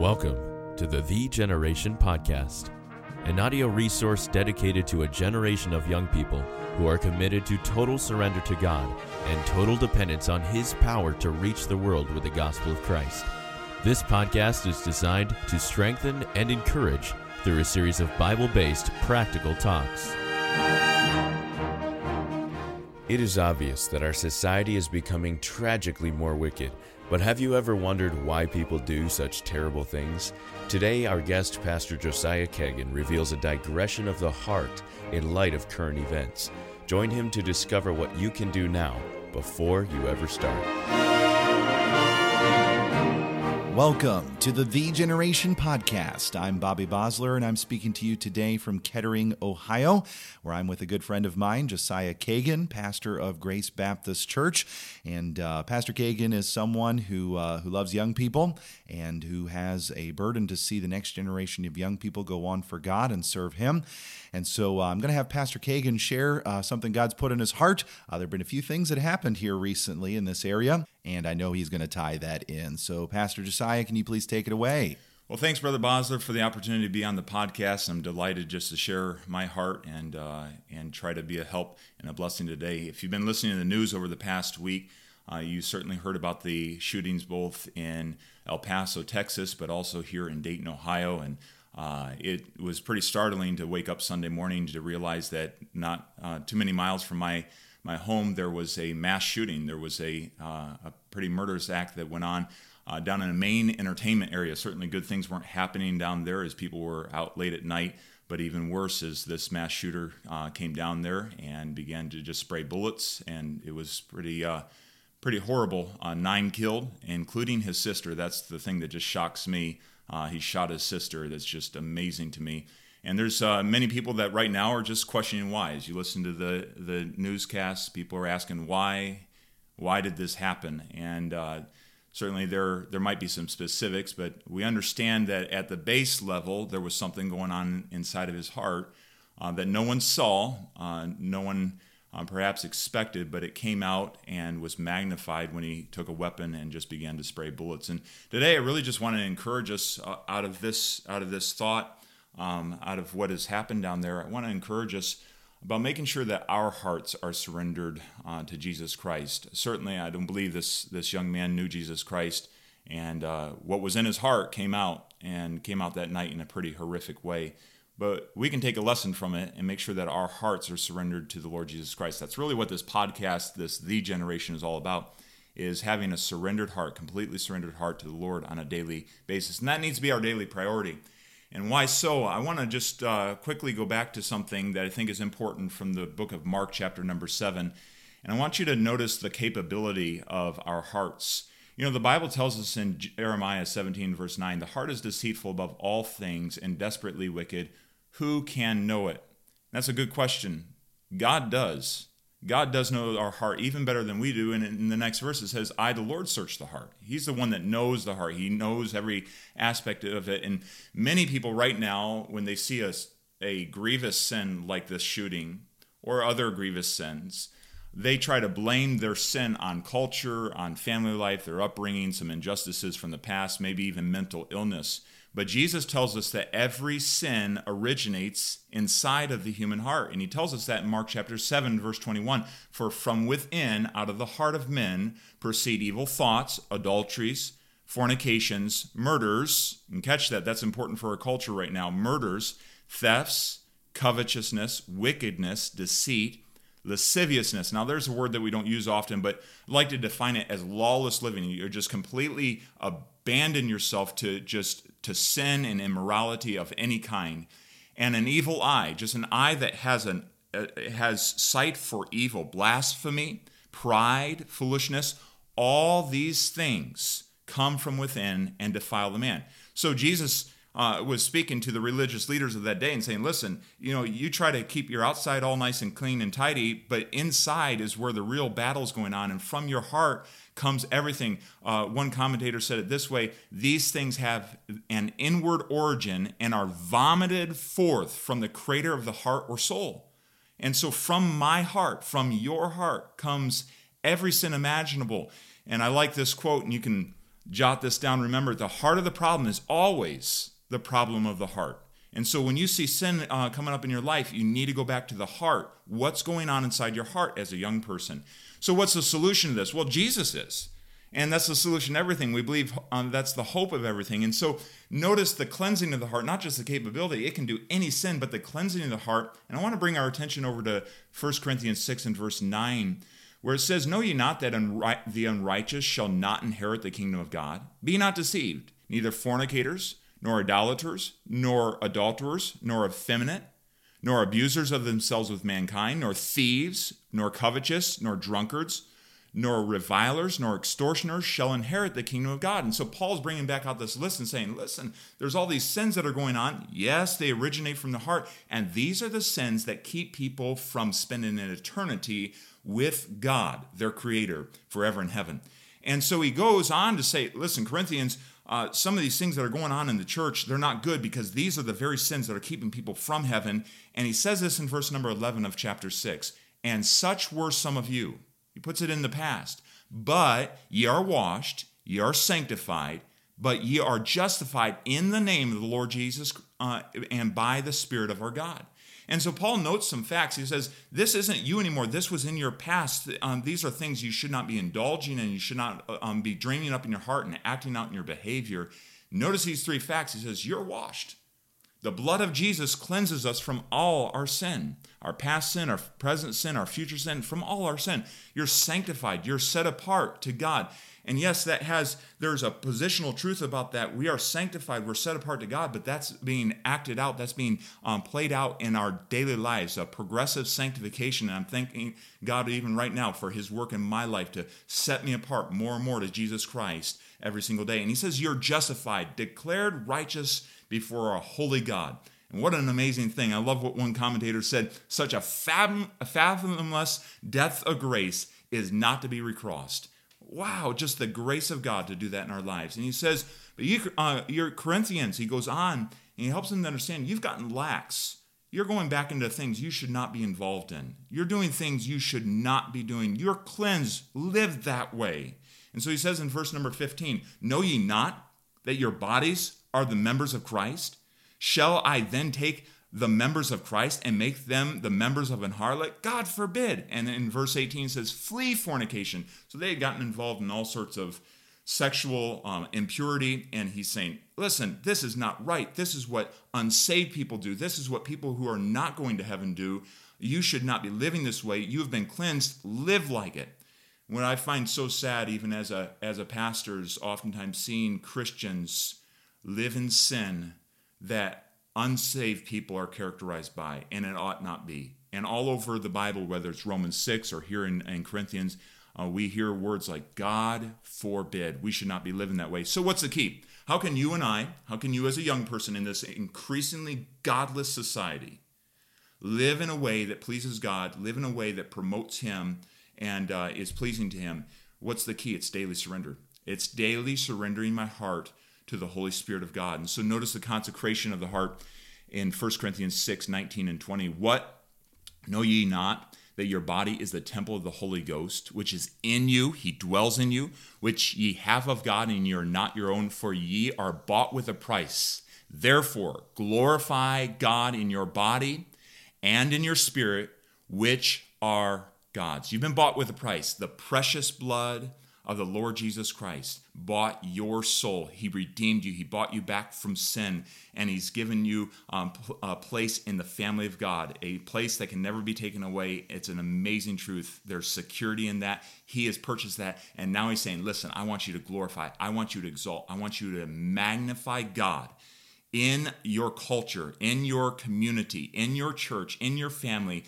Welcome to the Thee Generation Podcast, an audio resource dedicated to a generation of young people who are committed to total surrender to God and total dependence on His power to reach the world with the gospel of Christ. This podcast is designed to strengthen and encourage through a series of Bible based practical talks. It is obvious that our society is becoming tragically more wicked, but have you ever wondered why people do such terrible things? Today, our guest, Pastor Josiah Kagan, reveals a digression of the heart in light of current events. Join him to discover what you can do now before you ever start. Welcome to the Thee Generation Podcast. I'm Bobby Bosler, and I'm speaking to you today from Kettering, Ohio, where I'm with a good friend of mine, Josiah Kagan, pastor of Grace Baptist Church. And uh, Pastor Kagan is someone who uh, who loves young people and who has a burden to see the next generation of young people go on for God and serve Him. And so uh, I'm going to have Pastor Kagan share uh, something God's put in his heart. Uh, there have been a few things that happened here recently in this area, and I know he's going to tie that in. So, Pastor Josiah, can you please take it away? Well, thanks, Brother Bosler, for the opportunity to be on the podcast. I'm delighted just to share my heart and uh, and try to be a help and a blessing today. If you've been listening to the news over the past week, uh, you certainly heard about the shootings both in El Paso, Texas, but also here in Dayton, Ohio, and uh, it was pretty startling to wake up Sunday morning to realize that not uh, too many miles from my my home there was a mass shooting. There was a uh, a pretty murderous act that went on uh, down in a main entertainment area. Certainly, good things weren't happening down there as people were out late at night. But even worse is this mass shooter uh, came down there and began to just spray bullets, and it was pretty uh, pretty horrible. nine killed, including his sister. That's the thing that just shocks me. Uh, he shot his sister. That's just amazing to me. And there's uh, many people that right now are just questioning why. As you listen to the the newscasts, people are asking why, why did this happen? And uh, certainly there there might be some specifics, but we understand that at the base level there was something going on inside of his heart uh, that no one saw, uh, no one um, perhaps expected, but it came out and was magnified when he took a weapon and just began to spray bullets. And today, I really just want to encourage us uh, out of this out of this thought, um, out of what has happened down there. I want to encourage us about making sure that our hearts are surrendered uh, to Jesus Christ. Certainly, I don't believe this this young man knew Jesus Christ, and uh, what was in his heart came out and came out that night in a pretty horrific way but we can take a lesson from it and make sure that our hearts are surrendered to the Lord Jesus Christ. That's really what this podcast, this Thee Generation, is all about, is having a surrendered heart, completely surrendered heart to the Lord on a daily basis. And that needs to be our daily priority. And why so? I want to just uh, quickly go back to something that I think is important from the book of Mark, chapter number seven. And I want you to notice the capability of our hearts. You know, the Bible tells us in Jeremiah 17, verse 9, the heart is deceitful above all things and desperately wicked who can know it? That's a good question. God does. God does know our heart even better than we do. And in the next verse, it says, I, the Lord, search the heart. He's the one that knows the heart. He knows every aspect of it. And many people right now, when they see a, a grievous sin like this shooting or other grievous sins, they try to blame their sin on culture, on family life, their upbringing, some injustices from the past, maybe even mental illness. But Jesus tells us that every sin originates inside of the human heart. And he tells us that in Mark chapter 7, verse 21 For from within, out of the heart of men, proceed evil thoughts, adulteries, fornications, murders. And catch that, that's important for our culture right now murders, thefts, covetousness, wickedness, deceit lasciviousness. Now, there's a word that we don't use often, but I'd like to define it as lawless living. You're just completely abandon yourself to just to sin and immorality of any kind, and an evil eye, just an eye that has an uh, has sight for evil, blasphemy, pride, foolishness. All these things come from within and defile the man. So Jesus uh, was speaking to the religious leaders of that day and saying, listen, you know, you try to keep your outside all nice and clean and tidy, but inside is where the real battle's going on. And from your heart comes everything. Uh, one commentator said it this way these things have an inward origin and are vomited forth from the crater of the heart or soul. And so from my heart, from your heart, comes every sin imaginable. And I like this quote, and you can Jot this down. Remember, the heart of the problem is always the problem of the heart. And so when you see sin uh, coming up in your life, you need to go back to the heart. What's going on inside your heart as a young person? So, what's the solution to this? Well, Jesus is. And that's the solution to everything. We believe um, that's the hope of everything. And so notice the cleansing of the heart, not just the capability, it can do any sin, but the cleansing of the heart. And I want to bring our attention over to 1 Corinthians 6 and verse 9, where it says, Know ye not that unri- the unrighteous shall not inherit the kingdom of God? Be not deceived, neither fornicators, nor idolaters, nor adulterers, nor effeminate, nor abusers of themselves with mankind, nor thieves, nor covetous, nor drunkards nor revilers, nor extortioners shall inherit the kingdom of God. And so Paul's bringing back out this list and saying, listen, there's all these sins that are going on. Yes, they originate from the heart. And these are the sins that keep people from spending an eternity with God, their creator, forever in heaven. And so he goes on to say, listen, Corinthians, uh, some of these things that are going on in the church, they're not good because these are the very sins that are keeping people from heaven. And he says this in verse number 11 of chapter 6 And such were some of you. He puts it in the past. But ye are washed, ye are sanctified, but ye are justified in the name of the Lord Jesus uh, and by the Spirit of our God. And so Paul notes some facts. He says, This isn't you anymore. This was in your past. Um, these are things you should not be indulging and you should not uh, um, be dreaming up in your heart and acting out in your behavior. Notice these three facts. He says, You're washed. The blood of Jesus cleanses us from all our sin, our past sin, our present sin, our future sin, from all our sin. You're sanctified, you're set apart to God. And yes, that has, there's a positional truth about that. We are sanctified, we're set apart to God, but that's being acted out, that's being um, played out in our daily lives, a progressive sanctification. And I'm thanking God even right now for his work in my life to set me apart more and more to Jesus Christ every single day. And he says, You're justified, declared righteous before a holy God. And what an amazing thing. I love what one commentator said such a, fathom, a fathomless depth of grace is not to be recrossed. Wow, just the grace of God to do that in our lives. And he says, but you, uh, your Corinthians, he goes on and he helps them to understand you've gotten lax. You're going back into things you should not be involved in. You're doing things you should not be doing. You're cleansed. Live that way. And so he says in verse number 15, Know ye not that your bodies are the members of Christ? Shall I then take the members of Christ and make them the members of an harlot? God forbid. And in verse 18 says, flee fornication. So they had gotten involved in all sorts of sexual um, impurity. And he's saying, listen, this is not right. This is what unsaved people do. This is what people who are not going to heaven do. You should not be living this way. You have been cleansed. Live like it. What I find so sad, even as a as a pastor, is oftentimes seeing Christians live in sin that unsaved people are characterized by, and it ought not be. And all over the Bible, whether it's Romans 6 or here in, in Corinthians, uh, we hear words like, God forbid. We should not be living that way. So, what's the key? How can you and I, how can you as a young person in this increasingly godless society, live in a way that pleases God, live in a way that promotes Him and uh, is pleasing to Him? What's the key? It's daily surrender. It's daily surrendering my heart to the Holy Spirit of God. And so notice the consecration of the heart in 1 Corinthians 6 19 and 20. What know ye not? That your body is the temple of the Holy Ghost, which is in you, he dwells in you, which ye have of God, and ye are not your own, for ye are bought with a price. Therefore, glorify God in your body and in your spirit, which are God's. You've been bought with a price, the precious blood of the Lord Jesus Christ bought your soul. He redeemed you. He bought you back from sin, and He's given you um, a place in the family of God, a place that can never be taken away. It's an amazing truth. There's security in that. He has purchased that, and now He's saying, Listen, I want you to glorify, I want you to exalt, I want you to magnify God in your culture, in your community, in your church, in your family,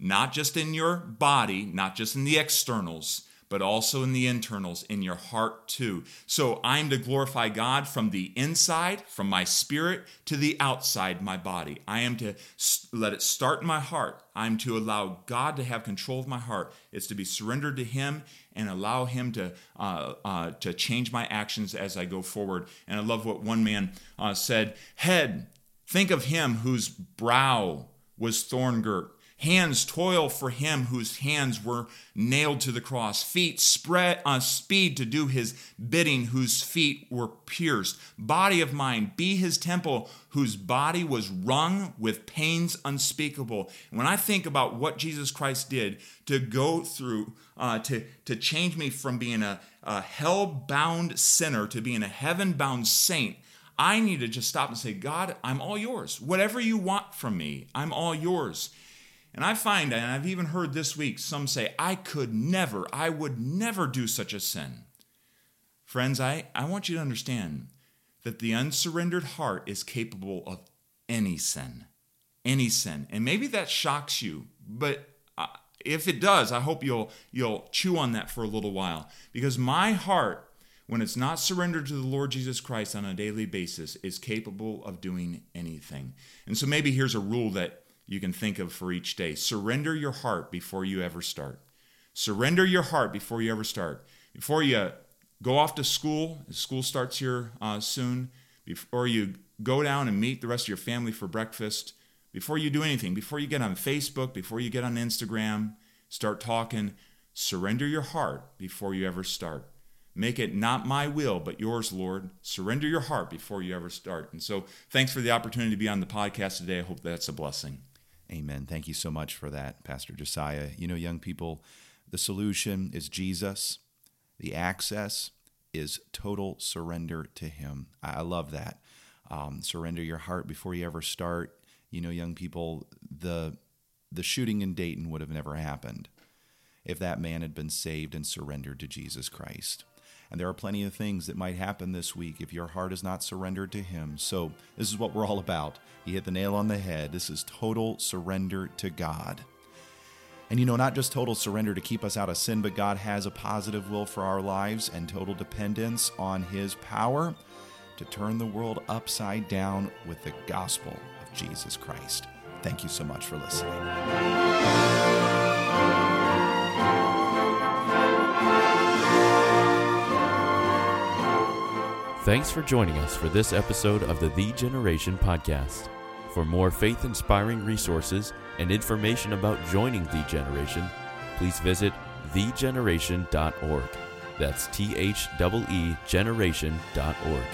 not just in your body, not just in the externals but also in the internals, in your heart too. So I'm to glorify God from the inside, from my spirit, to the outside, my body. I am to let it start in my heart. I'm to allow God to have control of my heart. It's to be surrendered to Him and allow Him to uh, uh, to change my actions as I go forward. And I love what one man uh, said: "Head, think of Him whose brow was thorn girt." Hands toil for him whose hands were nailed to the cross. Feet spread on uh, speed to do his bidding, whose feet were pierced. Body of mine, be his temple, whose body was wrung with pains unspeakable. When I think about what Jesus Christ did to go through, uh, to, to change me from being a, a hell bound sinner to being a heaven bound saint, I need to just stop and say, God, I'm all yours. Whatever you want from me, I'm all yours. And I find, and I've even heard this week, some say, I could never, I would never do such a sin. Friends, I, I want you to understand that the unsurrendered heart is capable of any sin. Any sin. And maybe that shocks you, but uh, if it does, I hope you'll, you'll chew on that for a little while. Because my heart, when it's not surrendered to the Lord Jesus Christ on a daily basis, is capable of doing anything. And so maybe here's a rule that you can think of for each day. Surrender your heart before you ever start. Surrender your heart before you ever start. Before you go off to school, school starts here uh, soon, before you go down and meet the rest of your family for breakfast, before you do anything, before you get on Facebook, before you get on Instagram, start talking, surrender your heart before you ever start. Make it not my will, but yours, Lord. Surrender your heart before you ever start. And so, thanks for the opportunity to be on the podcast today. I hope that's a blessing. Amen. Thank you so much for that, Pastor Josiah. You know, young people, the solution is Jesus, the access is total surrender to Him. I love that. Um, surrender your heart before you ever start. You know, young people, the the shooting in Dayton would have never happened if that man had been saved and surrendered to Jesus Christ. And there are plenty of things that might happen this week if your heart is not surrendered to Him. So, this is what we're all about. You hit the nail on the head. This is total surrender to God. And you know, not just total surrender to keep us out of sin, but God has a positive will for our lives and total dependence on His power to turn the world upside down with the gospel of Jesus Christ. Thank you so much for listening. Thanks for joining us for this episode of the Thee Generation Podcast. For more faith inspiring resources and information about joining Thee Generation, please visit theegeneration.org. That's T H E E generation.org.